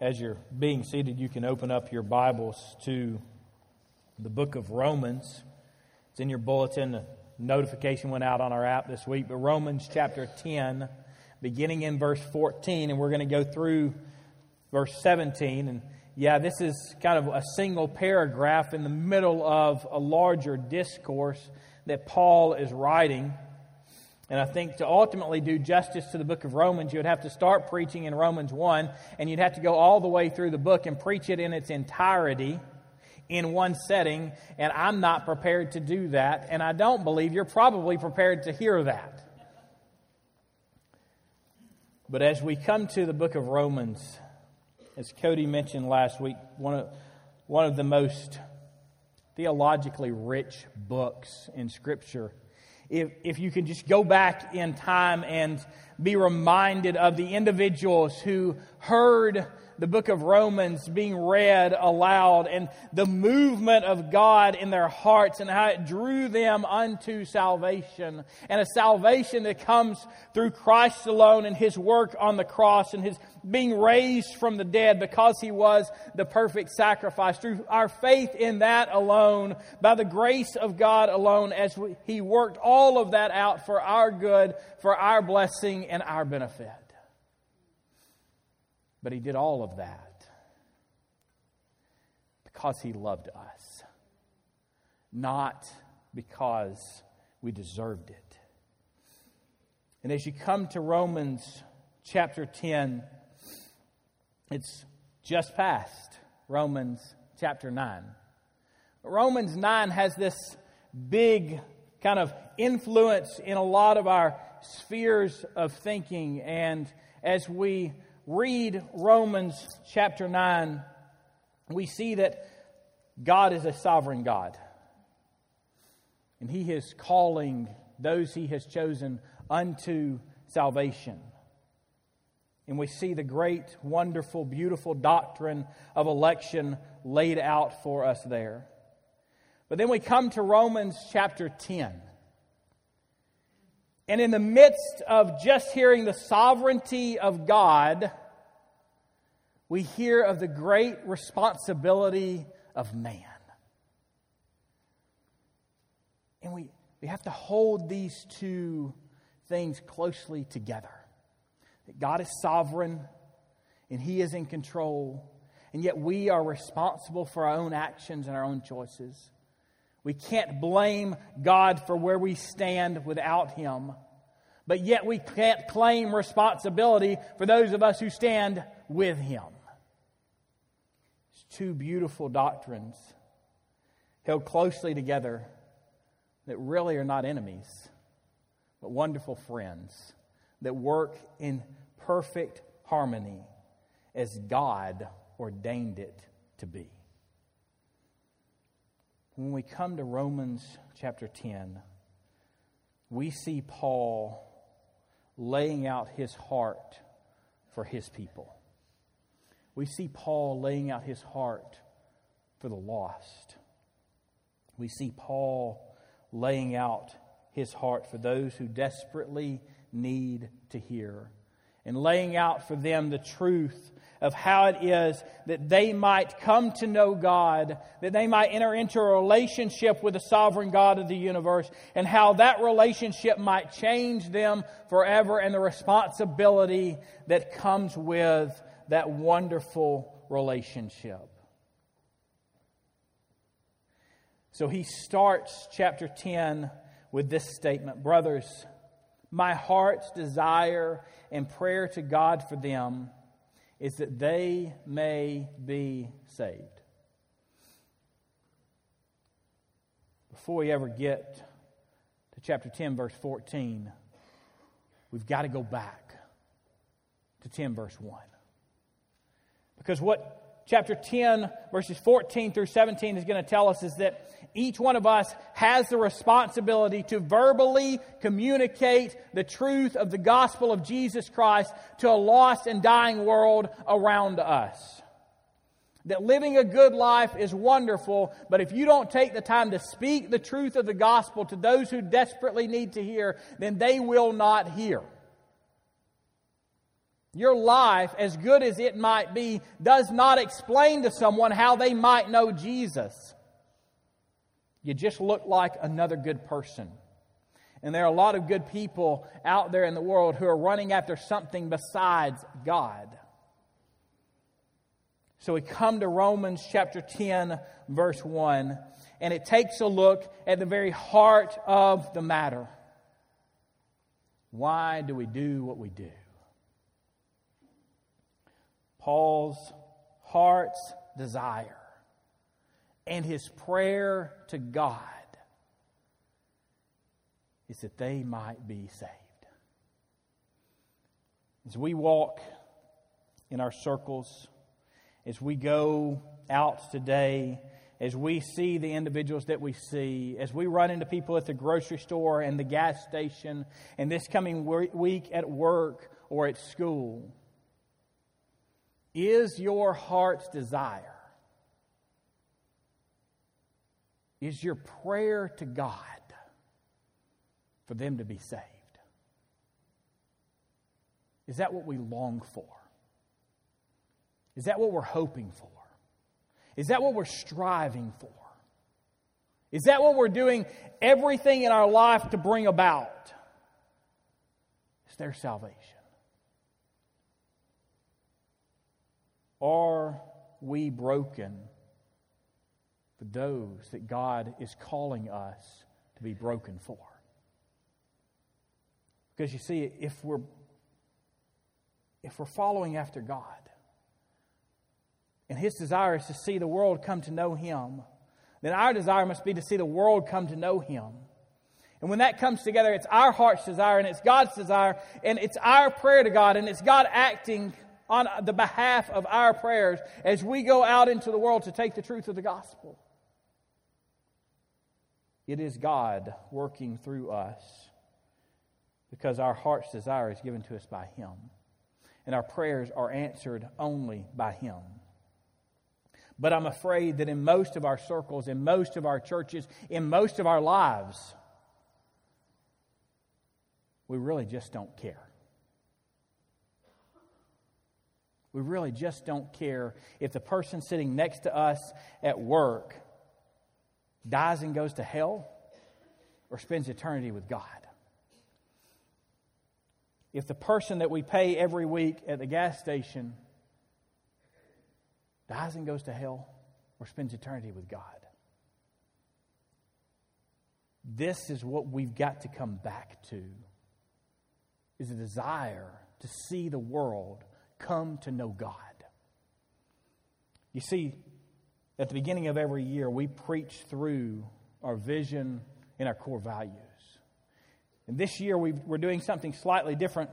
as you're being seated, you can open up your Bibles to the book of Romans. It's in your bulletin. A notification went out on our app this week, but Romans chapter 10, beginning in verse 14, and we're going to go through verse 17. And yeah, this is kind of a single paragraph in the middle of a larger discourse that Paul is writing. And I think to ultimately do justice to the book of Romans, you would have to start preaching in Romans 1, and you'd have to go all the way through the book and preach it in its entirety in one setting. And I'm not prepared to do that, and I don't believe you're probably prepared to hear that. But as we come to the book of Romans, as Cody mentioned last week, one of, one of the most theologically rich books in Scripture if, if you can just go back in time and be reminded of the individuals who heard the book of Romans being read aloud and the movement of God in their hearts and how it drew them unto salvation. And a salvation that comes through Christ alone and His work on the cross and His being raised from the dead because He was the perfect sacrifice. Through our faith in that alone, by the grace of God alone, as we, He worked all of that out for our good, for our blessing, and our benefit. But he did all of that because he loved us, not because we deserved it. And as you come to Romans chapter 10, it's just past Romans chapter 9. Romans 9 has this big kind of influence in a lot of our spheres of thinking. And as we read Romans chapter 9, we see that God is a sovereign God. And He is calling those He has chosen unto salvation. And we see the great, wonderful, beautiful doctrine of election laid out for us there. But then we come to Romans chapter 10. And in the midst of just hearing the sovereignty of God, we hear of the great responsibility of man. And we, we have to hold these two things closely together. That God is sovereign and He is in control, and yet we are responsible for our own actions and our own choices. We can't blame God for where we stand without Him, but yet we can't claim responsibility for those of us who stand with Him two beautiful doctrines held closely together that really are not enemies, but wonderful friends that work in perfect harmony as God ordained it to be. When we come to Romans chapter 10, we see Paul laying out his heart for his people we see Paul laying out his heart for the lost. We see Paul laying out his heart for those who desperately need to hear and laying out for them the truth of how it is that they might come to know God, that they might enter into a relationship with the sovereign God of the universe, and how that relationship might change them forever and the responsibility that comes with that wonderful relationship. So he starts chapter 10 with this statement Brothers, my heart's desire and prayer to God for them is that they may be saved. Before we ever get to chapter 10, verse 14, we've got to go back to 10, verse 1. Because what chapter 10, verses 14 through 17 is going to tell us is that each one of us has the responsibility to verbally communicate the truth of the gospel of Jesus Christ to a lost and dying world around us. That living a good life is wonderful, but if you don't take the time to speak the truth of the gospel to those who desperately need to hear, then they will not hear. Your life, as good as it might be, does not explain to someone how they might know Jesus. You just look like another good person. And there are a lot of good people out there in the world who are running after something besides God. So we come to Romans chapter 10, verse 1, and it takes a look at the very heart of the matter. Why do we do what we do? Paul's heart's desire and his prayer to God is that they might be saved. As we walk in our circles, as we go out today, as we see the individuals that we see, as we run into people at the grocery store and the gas station, and this coming week at work or at school, is your heart's desire? Is your prayer to God for them to be saved? Is that what we long for? Is that what we're hoping for? Is that what we're striving for? Is that what we're doing everything in our life to bring about? Is their salvation? Are we broken for those that God is calling us to be broken for? Because you see, if we're if we're following after God, and His desire is to see the world come to know Him, then our desire must be to see the world come to know Him. And when that comes together, it's our heart's desire and it's God's desire, and it's our prayer to God, and it's God acting on the behalf of our prayers as we go out into the world to take the truth of the gospel. It is God working through us because our heart's desire is given to us by Him. And our prayers are answered only by Him. But I'm afraid that in most of our circles, in most of our churches, in most of our lives, we really just don't care. We really just don't care if the person sitting next to us at work dies and goes to hell or spends eternity with God. If the person that we pay every week at the gas station dies and goes to hell or spends eternity with God. This is what we've got to come back to is a desire to see the world come to know God. You see, at the beginning of every year, we preach through our vision and our core values. And this year, we are doing something slightly different.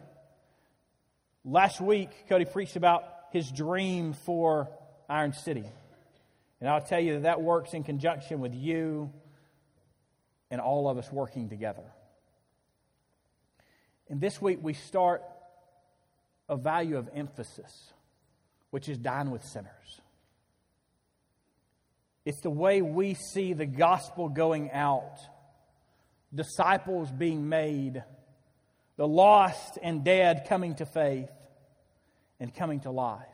Last week, Cody preached about his dream for Iron City. And I'll tell you that that works in conjunction with you and all of us working together. And this week, we start a value of emphasis, which is dine with sinners. It's the way we see the gospel going out, disciples being made, the lost and dead coming to faith and coming to life.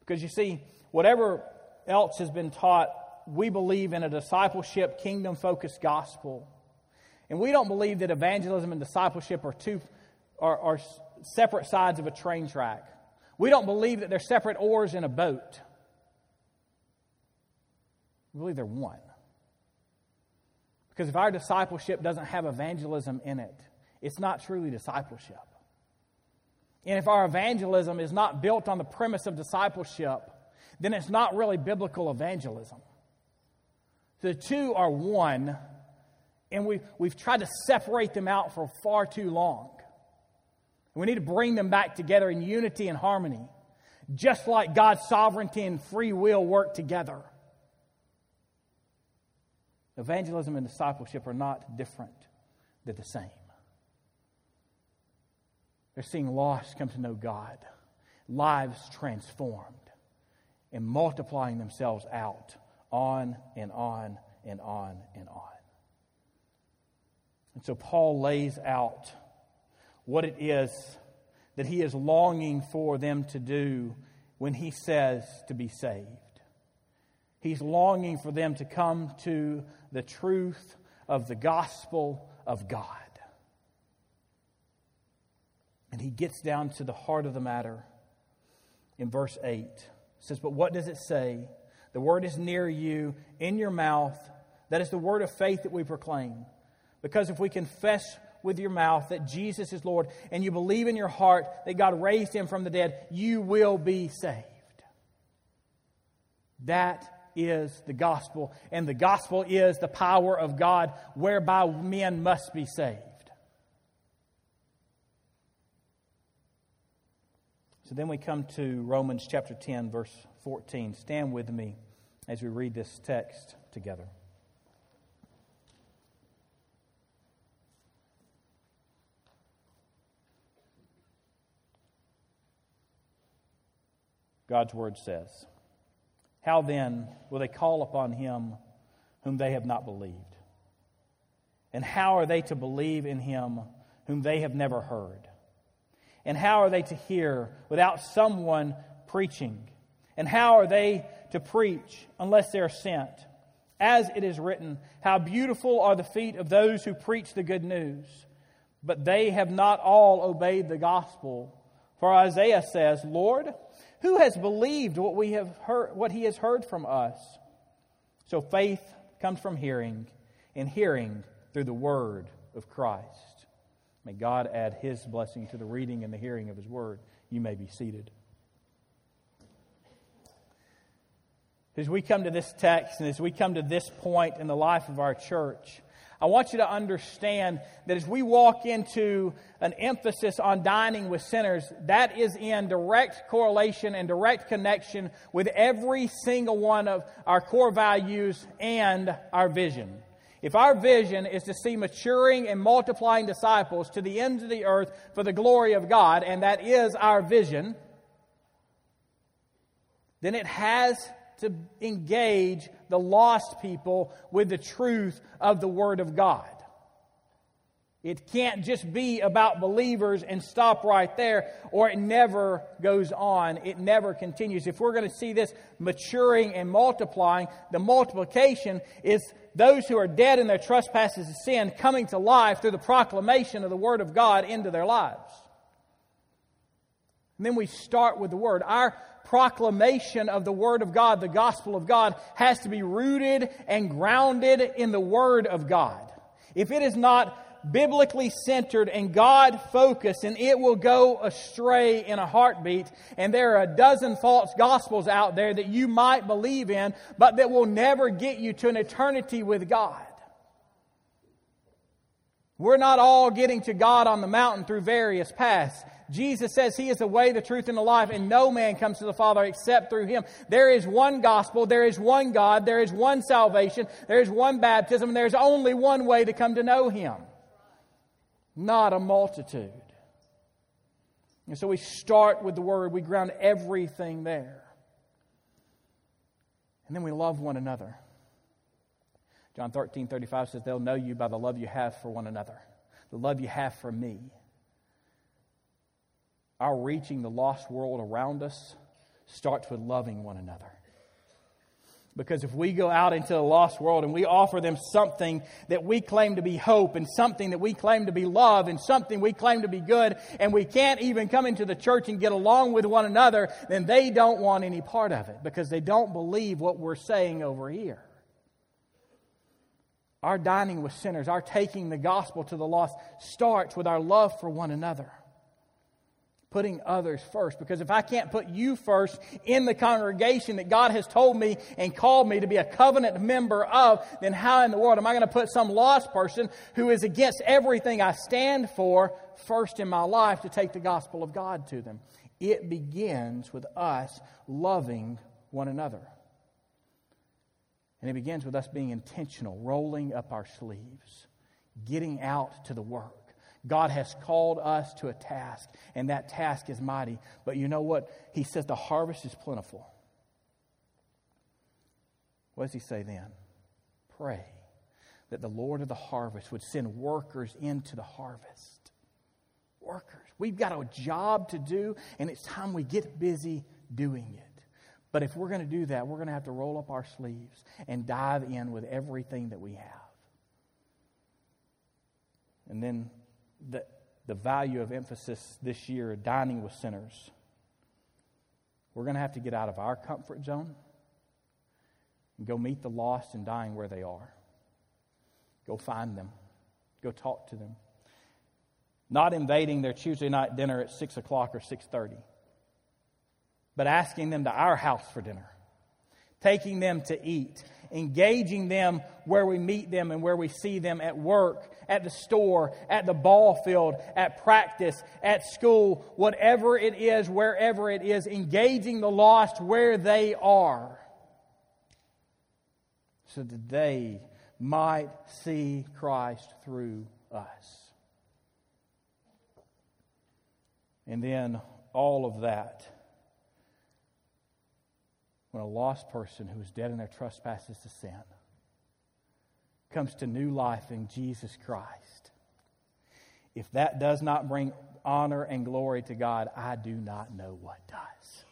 Because you see, whatever else has been taught, we believe in a discipleship, kingdom focused gospel. And we don't believe that evangelism and discipleship are two are, are separate sides of a train track. We don't believe that they're separate oars in a boat. We believe they're one. Because if our discipleship doesn't have evangelism in it, it's not truly discipleship. And if our evangelism is not built on the premise of discipleship, then it's not really biblical evangelism. The two are one, and we, we've tried to separate them out for far too long. We need to bring them back together in unity and harmony, just like God's sovereignty and free will work together. Evangelism and discipleship are not different, they're the same. They're seeing lost come to know God, lives transformed, and multiplying themselves out on and on and on and on. And so Paul lays out what it is that he is longing for them to do when he says to be saved. He's longing for them to come to the truth of the gospel of God. And he gets down to the heart of the matter in verse 8. It says, But what does it say? The word is near you, in your mouth. That is the word of faith that we proclaim. Because if we confess with your mouth that Jesus is Lord and you believe in your heart that God raised him from the dead, you will be saved. That is the gospel, and the gospel is the power of God whereby men must be saved. So then we come to Romans chapter 10, verse 14. Stand with me as we read this text together. God's word says, How then will they call upon him whom they have not believed? And how are they to believe in him whom they have never heard? And how are they to hear without someone preaching? And how are they to preach unless they are sent? As it is written, How beautiful are the feet of those who preach the good news! But they have not all obeyed the gospel. For Isaiah says, Lord, who has believed what we have heard what he has heard from us? So faith comes from hearing, and hearing through the word of Christ. May God add his blessing to the reading and the hearing of his word. You may be seated. As we come to this text and as we come to this point in the life of our church, I want you to understand that as we walk into an emphasis on dining with sinners, that is in direct correlation and direct connection with every single one of our core values and our vision. If our vision is to see maturing and multiplying disciples to the ends of the earth for the glory of God, and that is our vision, then it has to engage the lost people with the truth of the Word of God. It can't just be about believers and stop right there, or it never goes on. It never continues. If we're going to see this maturing and multiplying, the multiplication is those who are dead in their trespasses and sin coming to life through the proclamation of the Word of God into their lives. And then we start with the Word. Our proclamation of the Word of God, the gospel of God, has to be rooted and grounded in the Word of God. If it is not biblically centered and God focused, and it will go astray in a heartbeat. And there are a dozen false gospels out there that you might believe in, but that will never get you to an eternity with God. We're not all getting to God on the mountain through various paths. Jesus says He is the way, the truth, and the life, and no man comes to the Father except through Him. There is one gospel, there is one God, there is one salvation, there is one baptism, and there's only one way to come to know Him not a multitude. And so we start with the word, we ground everything there. And then we love one another. John 13, 35 says, They'll know you by the love you have for one another, the love you have for me. Our reaching the lost world around us starts with loving one another. Because if we go out into the lost world and we offer them something that we claim to be hope and something that we claim to be love and something we claim to be good, and we can't even come into the church and get along with one another, then they don't want any part of it because they don't believe what we're saying over here. Our dining with sinners, our taking the gospel to the lost, starts with our love for one another putting others first. Because if I can't put you first in the congregation that God has told me and called me to be a covenant member of, then how in the world am I going to put some lost person who is against everything I stand for first in my life to take the gospel of God to them? It begins with us loving one another. And it begins with us being intentional, rolling up our sleeves, getting out to the work God has called us to a task, and that task is mighty. But you know what? He says the harvest is plentiful. What does he say then? Pray that the Lord of the harvest would send workers into the harvest. Workers. We've got a job to do, and it's time we get busy doing it. But if we're going to do that, we're going to have to roll up our sleeves and dive in with everything that we have. And then the, the value of emphasis this year, dining with sinners. We're going to have to get out of our comfort zone and go meet the lost and dying where they are. Go find them. Go talk to them. Not invading their Tuesday night dinner at 6 o'clock or 6.30, but asking them to our house for dinner, taking them to eat, engaging them where we meet them and where we see them at work, at the store, at the ball field, at practice, at school, whatever it is, wherever it is, engaging the lost where they are so that they might see Christ through us. And then all of that when a lost person who is dead in their trespasses to sin comes to new life in Jesus Christ. If that does not bring honor and glory to God, I do not know what does.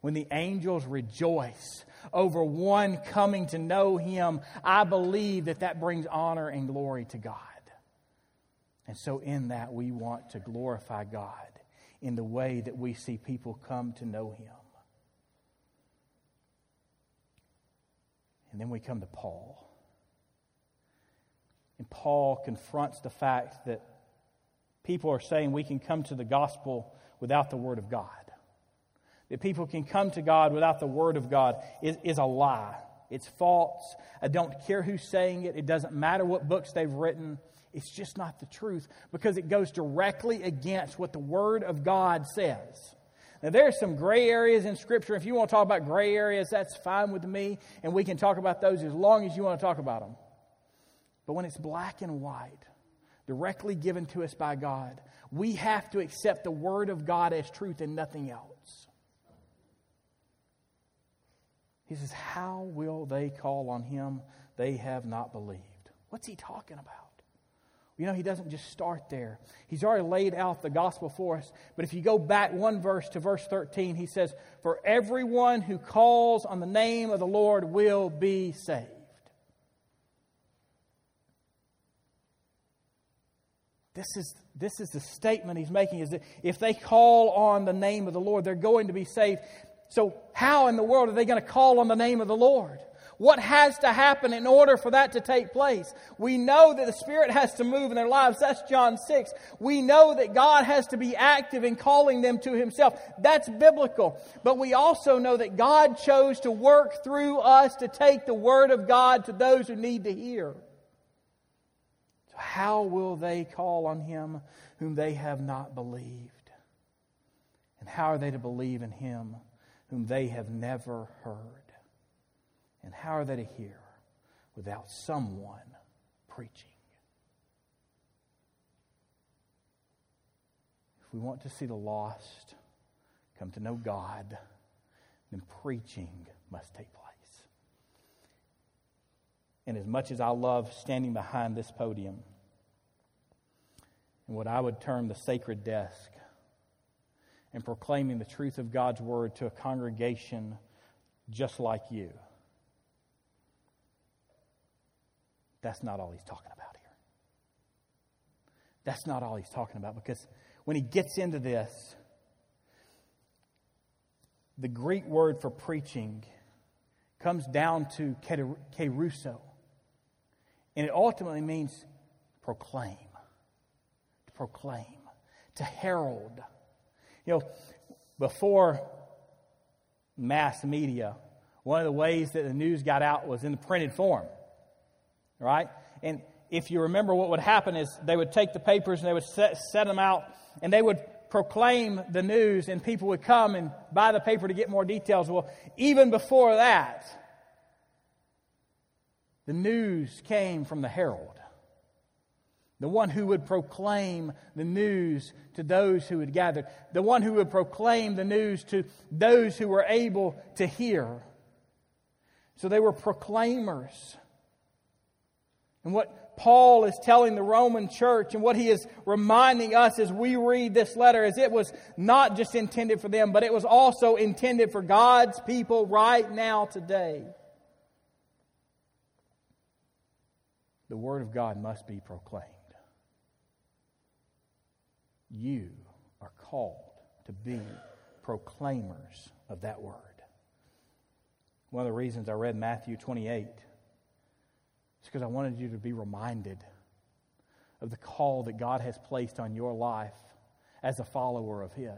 When the angels rejoice over one coming to know Him, I believe that that brings honor and glory to God. And so, in that, we want to glorify God in the way that we see people come to know Him. And then we come to Paul. And Paul confronts the fact that people are saying we can come to the gospel without the Word of God. That people can come to God without the Word of God is, is a lie. It's false. I don't care who's saying it. It doesn't matter what books they've written. It's just not the truth because it goes directly against what the Word of God says. Now, there are some gray areas in Scripture. If you want to talk about gray areas, that's fine with me, and we can talk about those as long as you want to talk about them. But when it's black and white, directly given to us by God, we have to accept the Word of God as truth and nothing else. He says, How will they call on him they have not believed? What's he talking about? You know, he doesn't just start there. He's already laid out the gospel for us. But if you go back one verse to verse 13, he says, For everyone who calls on the name of the Lord will be saved. This is, this is the statement he's making is that if they call on the name of the Lord, they're going to be saved. So, how in the world are they going to call on the name of the Lord? What has to happen in order for that to take place? We know that the Spirit has to move in their lives. That's John 6. We know that God has to be active in calling them to Himself. That's biblical. But we also know that God chose to work through us to take the Word of God to those who need to hear. So, how will they call on Him whom they have not believed? And how are they to believe in Him whom they have never heard? And how are they to hear without someone preaching? If we want to see the lost come to know God, then preaching must take place. And as much as I love standing behind this podium and what I would term the sacred desk and proclaiming the truth of God's word to a congregation just like you, That's not all he's talking about here. That's not all he's talking about because when he gets into this, the Greek word for preaching comes down to kerusso. And it ultimately means proclaim. To proclaim. To herald. You know, before mass media, one of the ways that the news got out was in the printed form right? And if you remember, what would happen is they would take the papers and they would set, set them out and they would proclaim the news, and people would come and buy the paper to get more details. Well, even before that, the news came from the herald, the one who would proclaim the news to those who had gathered, the one who would proclaim the news to those who were able to hear. So they were proclaimers. And what Paul is telling the Roman church and what he is reminding us as we read this letter is it was not just intended for them, but it was also intended for God's people right now today. The Word of God must be proclaimed. You are called to be proclaimers of that Word. One of the reasons I read Matthew 28 is because I wanted you to be reminded of the call that God has placed on your life as a follower of His.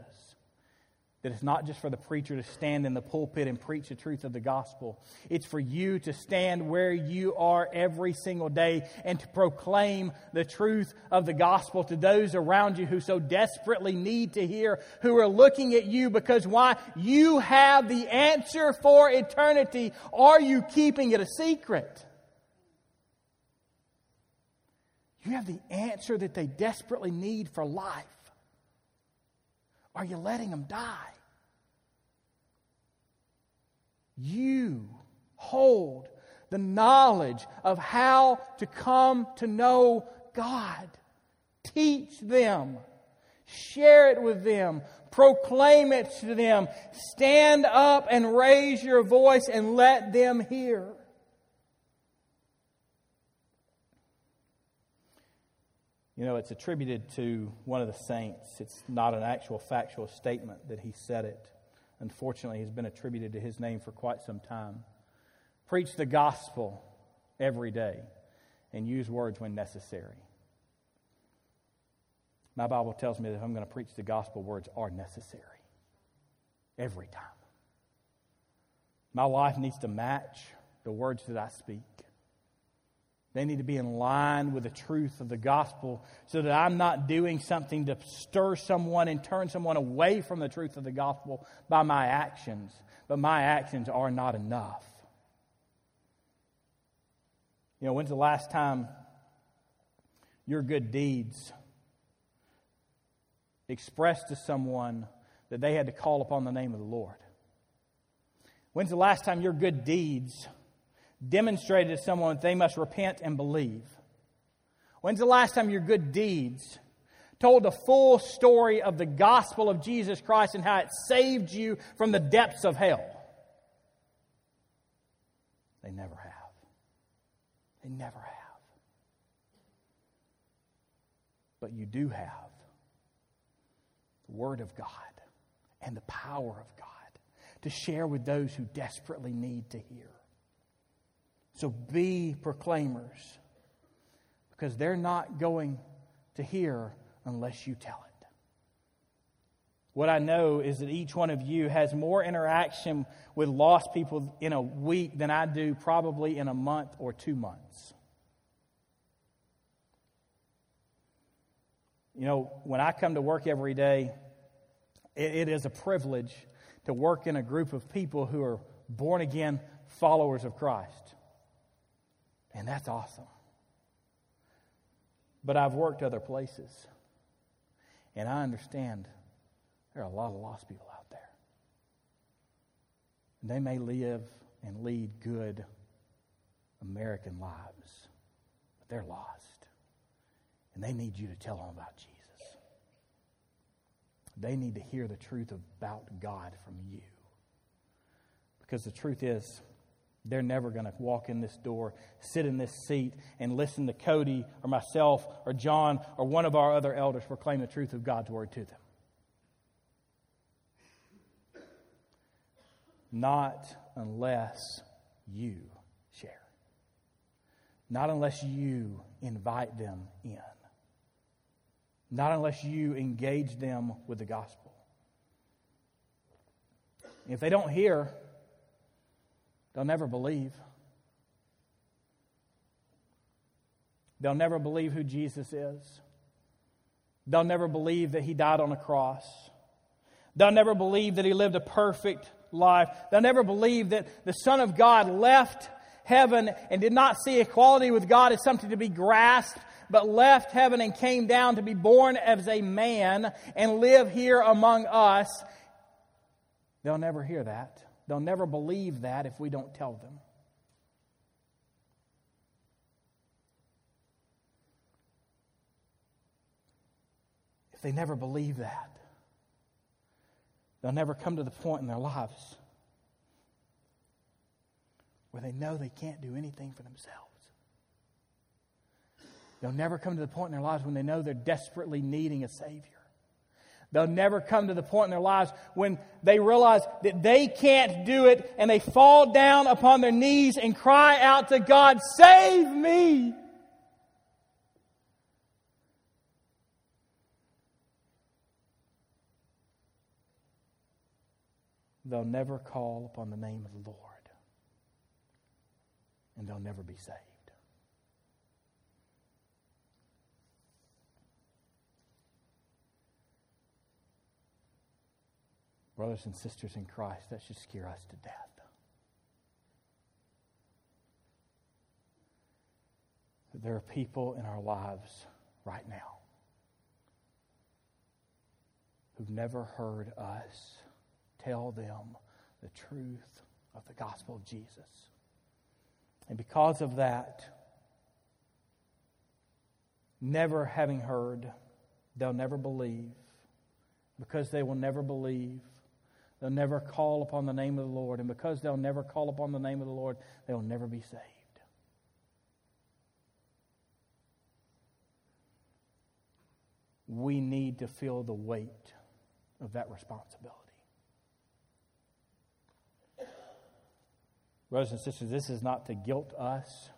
That it's not just for the preacher to stand in the pulpit and preach the truth of the gospel. It's for you to stand where you are every single day and to proclaim the truth of the gospel to those around you who so desperately need to hear, who are looking at you because why? You have the answer for eternity. Are you keeping it a secret? You have the answer that they desperately need for life. Are you letting them die? You hold the knowledge of how to come to know God. Teach them. Share it with them. Proclaim it to them. Stand up and raise your voice and let them hear. You know, it's attributed to one of the saints. It's not an actual factual statement that he said it. Unfortunately, has been attributed to his name for quite some time. Preach the gospel every day and use words when necessary. My Bible tells me that if I'm going to preach the gospel, words are necessary every time. My life needs to match the words that I speak. They need to be in line with the truth of the gospel so that I'm not doing something to stir someone and turn someone away from the truth of the gospel by my actions. But my actions are not enough. You know, when's the last time your good deeds expressed to someone that they had to call upon the name of the Lord? When's the last time your good deeds demonstrated to someone that they must repent and believe? When's the last time your good deeds told the full story of the gospel of Jesus Christ and how it saved you from the depths of hell? They never have. They never have. But you do have the Word of God and the power of God to share with those who desperately need to hear. So be proclaimers because they're not going to hear unless you tell it. What I know is that each one of you has more interaction with lost people in a week than I do probably in a month or two months. You know, when I come to work every day, it, it is a privilege to work in a group of people who are born again followers of Christ. And that's awesome. But I've worked other places. And I understand there are a lot of lost people out there. They may live and lead good American lives, but they're lost. And they need you to tell them about Jesus. They need to hear the truth about God from you. Because the truth is, they're never going to walk in this door, sit in this seat, and listen to Cody or myself or John or one of our other elders proclaim the truth of God's word to them. Not unless you share. Not unless you invite them in. Not unless you engage them with the gospel. If they don't hear, They'll never believe. They'll never believe who Jesus is. They'll never believe that he died on a cross. They'll never believe that he lived a perfect life. They'll never believe that the Son of God left heaven and did not see equality with God as something to be grasped, but left heaven and came down to be born as a man and live here among us. They'll never hear that. They'll never believe that if we don't tell them. If they never believe that, they'll never come to the point in their lives where they know they can't do anything for themselves. They'll never come to the point in their lives when they know they're desperately needing a Savior. They'll never come to the point in their lives when they realize that they can't do it and they fall down upon their knees and cry out to God, Save me! They'll never call upon the name of the Lord and they'll never be saved. Brothers and sisters in Christ, that should scare us to death. There are people in our lives right now who've never heard us tell them the truth of the gospel of Jesus. And because of that, never having heard, they'll never believe. Because they will never believe, They'll never call upon the name of the Lord. And because they'll never call upon the name of the Lord, they will never be saved. We need to feel the weight of that responsibility. Brothers and sisters, this is not to guilt us,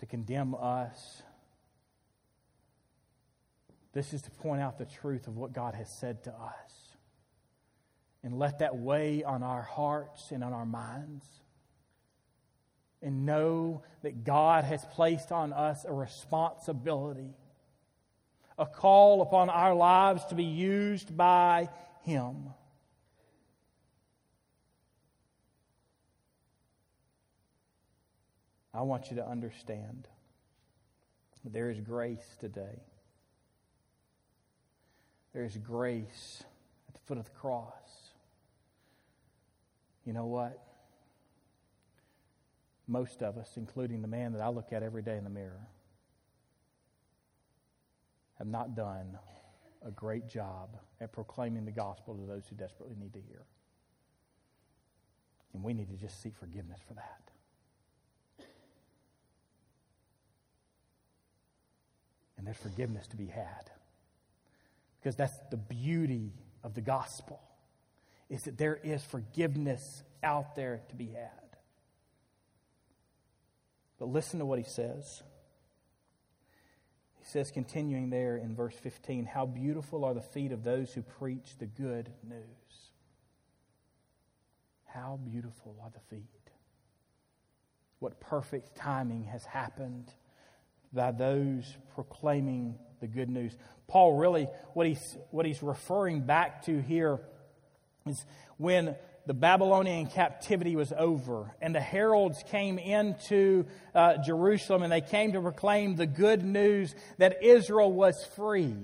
to condemn us. This is to point out the truth of what God has said to us and let that weigh on our hearts and on our minds. And know that God has placed on us a responsibility, a call upon our lives to be used by Him. I want you to understand there is grace today. There is grace at the foot of the cross you know what? Most of us, including the man that I look at every day in the mirror, have not done a great job at proclaiming the gospel to those who desperately need to hear. And we need to just seek forgiveness for that. And there's forgiveness to be had. Because that's the beauty of the gospel is that there is forgiveness out there to be had. But listen to what he says. He says, continuing there in verse 15, How beautiful are the feet of those who preach the good news. How beautiful are the feet. What perfect timing has happened by those proclaiming the good news. Paul really, what he's, what he's referring back to here is when the Babylonian captivity was over and the heralds came into uh, Jerusalem and they came to proclaim the good news that Israel was free.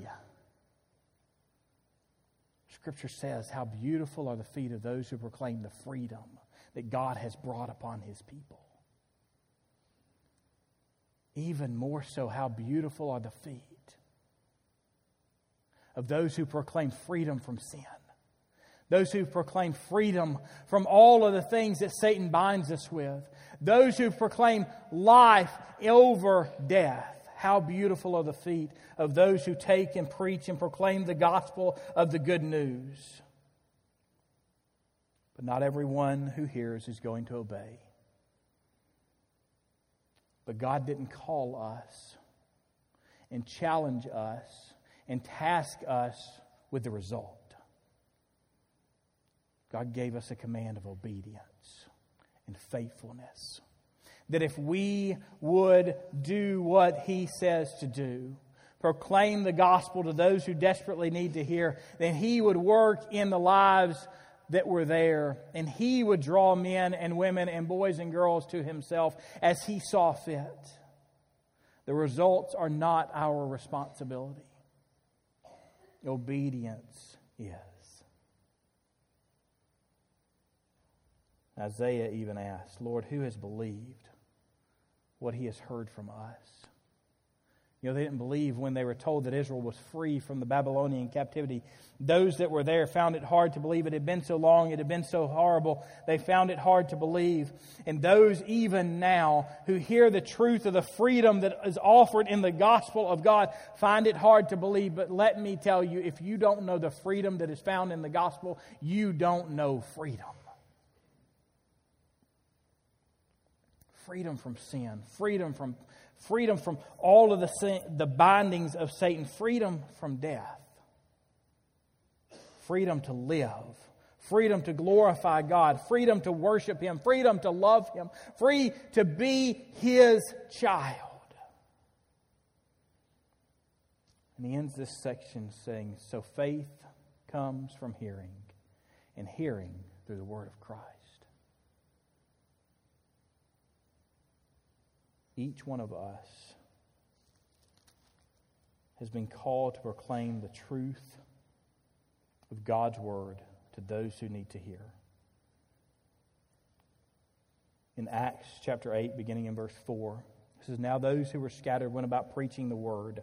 Scripture says, How beautiful are the feet of those who proclaim the freedom that God has brought upon his people. Even more so, how beautiful are the feet of those who proclaim freedom from sin those who proclaim freedom from all of the things that Satan binds us with, those who proclaim life over death. How beautiful are the feet of those who take and preach and proclaim the gospel of the good news. But not everyone who hears is going to obey. But God didn't call us and challenge us and task us with the result. God gave us a command of obedience and faithfulness. That if we would do what He says to do, proclaim the gospel to those who desperately need to hear, then He would work in the lives that were there, and He would draw men and women and boys and girls to Himself as He saw fit. The results are not our responsibility, obedience is. Isaiah even asked, Lord, who has believed what he has heard from us? You know, they didn't believe when they were told that Israel was free from the Babylonian captivity. Those that were there found it hard to believe. It had been so long, it had been so horrible. They found it hard to believe. And those even now who hear the truth of the freedom that is offered in the gospel of God find it hard to believe. But let me tell you, if you don't know the freedom that is found in the gospel, you don't know freedom. Freedom from sin, freedom from freedom from all of the, sin, the bindings of Satan, freedom from death, freedom to live, freedom to glorify God, freedom to worship Him, freedom to love Him, free to be His child. And he ends this section saying, So faith comes from hearing, and hearing through the word of Christ. Each one of us has been called to proclaim the truth of God's word to those who need to hear. In Acts chapter 8, beginning in verse 4, it says, Now those who were scattered went about preaching the word.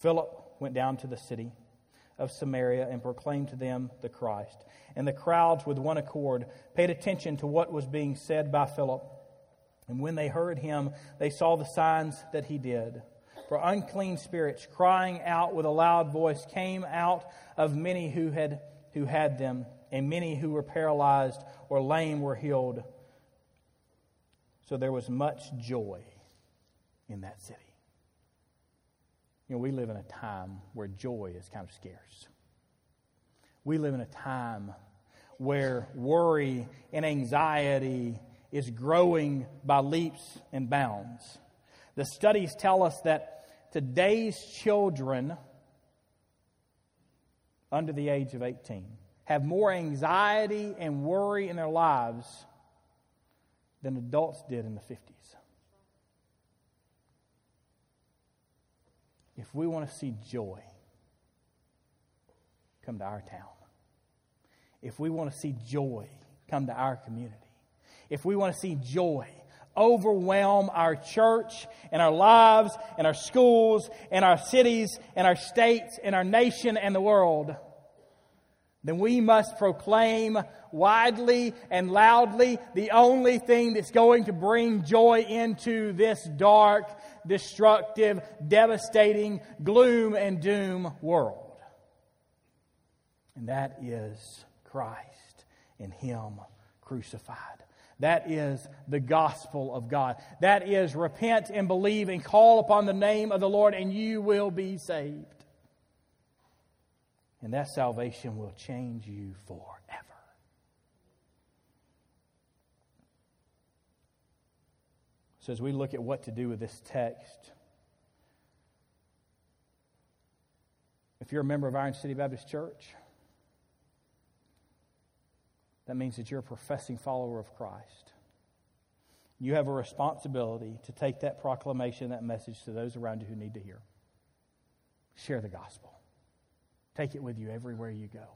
Philip went down to the city of Samaria and proclaimed to them the Christ. And the crowds, with one accord, paid attention to what was being said by Philip and when they heard him, they saw the signs that he did. For unclean spirits, crying out with a loud voice, came out of many who had, who had them, and many who were paralyzed or lame were healed. So there was much joy in that city. You know, we live in a time where joy is kind of scarce. We live in a time where worry and anxiety is growing by leaps and bounds. The studies tell us that today's children under the age of 18 have more anxiety and worry in their lives than adults did in the 50s. If we want to see joy, come to our town. If we want to see joy, come to our community if we want to see joy overwhelm our church and our lives and our schools and our cities and our states and our nation and the world, then we must proclaim widely and loudly the only thing that's going to bring joy into this dark, destructive, devastating, gloom and doom world. And that is Christ and Him crucified. That is the gospel of God. That is repent and believe and call upon the name of the Lord, and you will be saved. And that salvation will change you forever. So, as we look at what to do with this text, if you're a member of Iron City Baptist Church, that means that you're a professing follower of Christ. You have a responsibility to take that proclamation, that message to those around you who need to hear. Share the gospel. Take it with you everywhere you go.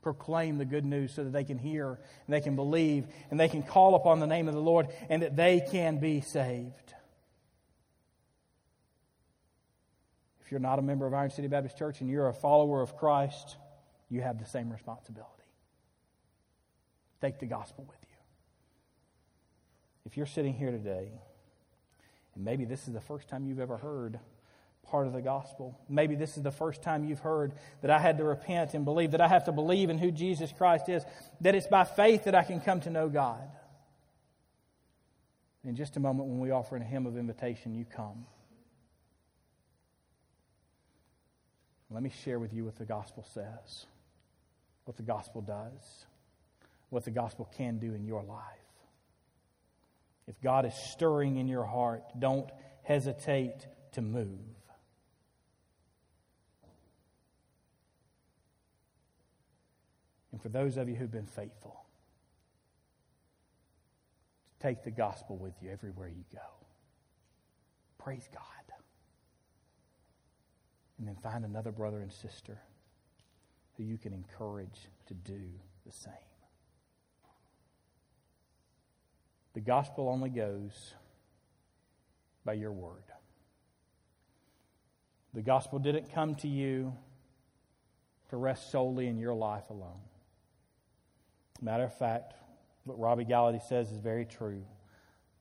Proclaim the good news so that they can hear and they can believe and they can call upon the name of the Lord and that they can be saved. If you're not a member of Iron City Baptist Church and you're a follower of Christ, you have the same responsibility. Take the gospel with you. If you're sitting here today, and maybe this is the first time you've ever heard part of the gospel, maybe this is the first time you've heard that I had to repent and believe, that I have to believe in who Jesus Christ is, that it's by faith that I can come to know God. In just a moment, when we offer a hymn of invitation, you come. Let me share with you what the gospel says, what the gospel does what the gospel can do in your life. If God is stirring in your heart, don't hesitate to move. And for those of you who've been faithful, take the gospel with you everywhere you go. Praise God. And then find another brother and sister who you can encourage to do the same. The gospel only goes by your word. The gospel didn't come to you to rest solely in your life alone. Matter of fact, what Robby Gallaty says is very true.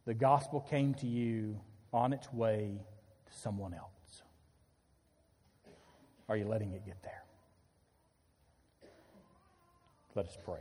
The gospel came to you on its way to someone else. Are you letting it get there? Let us pray.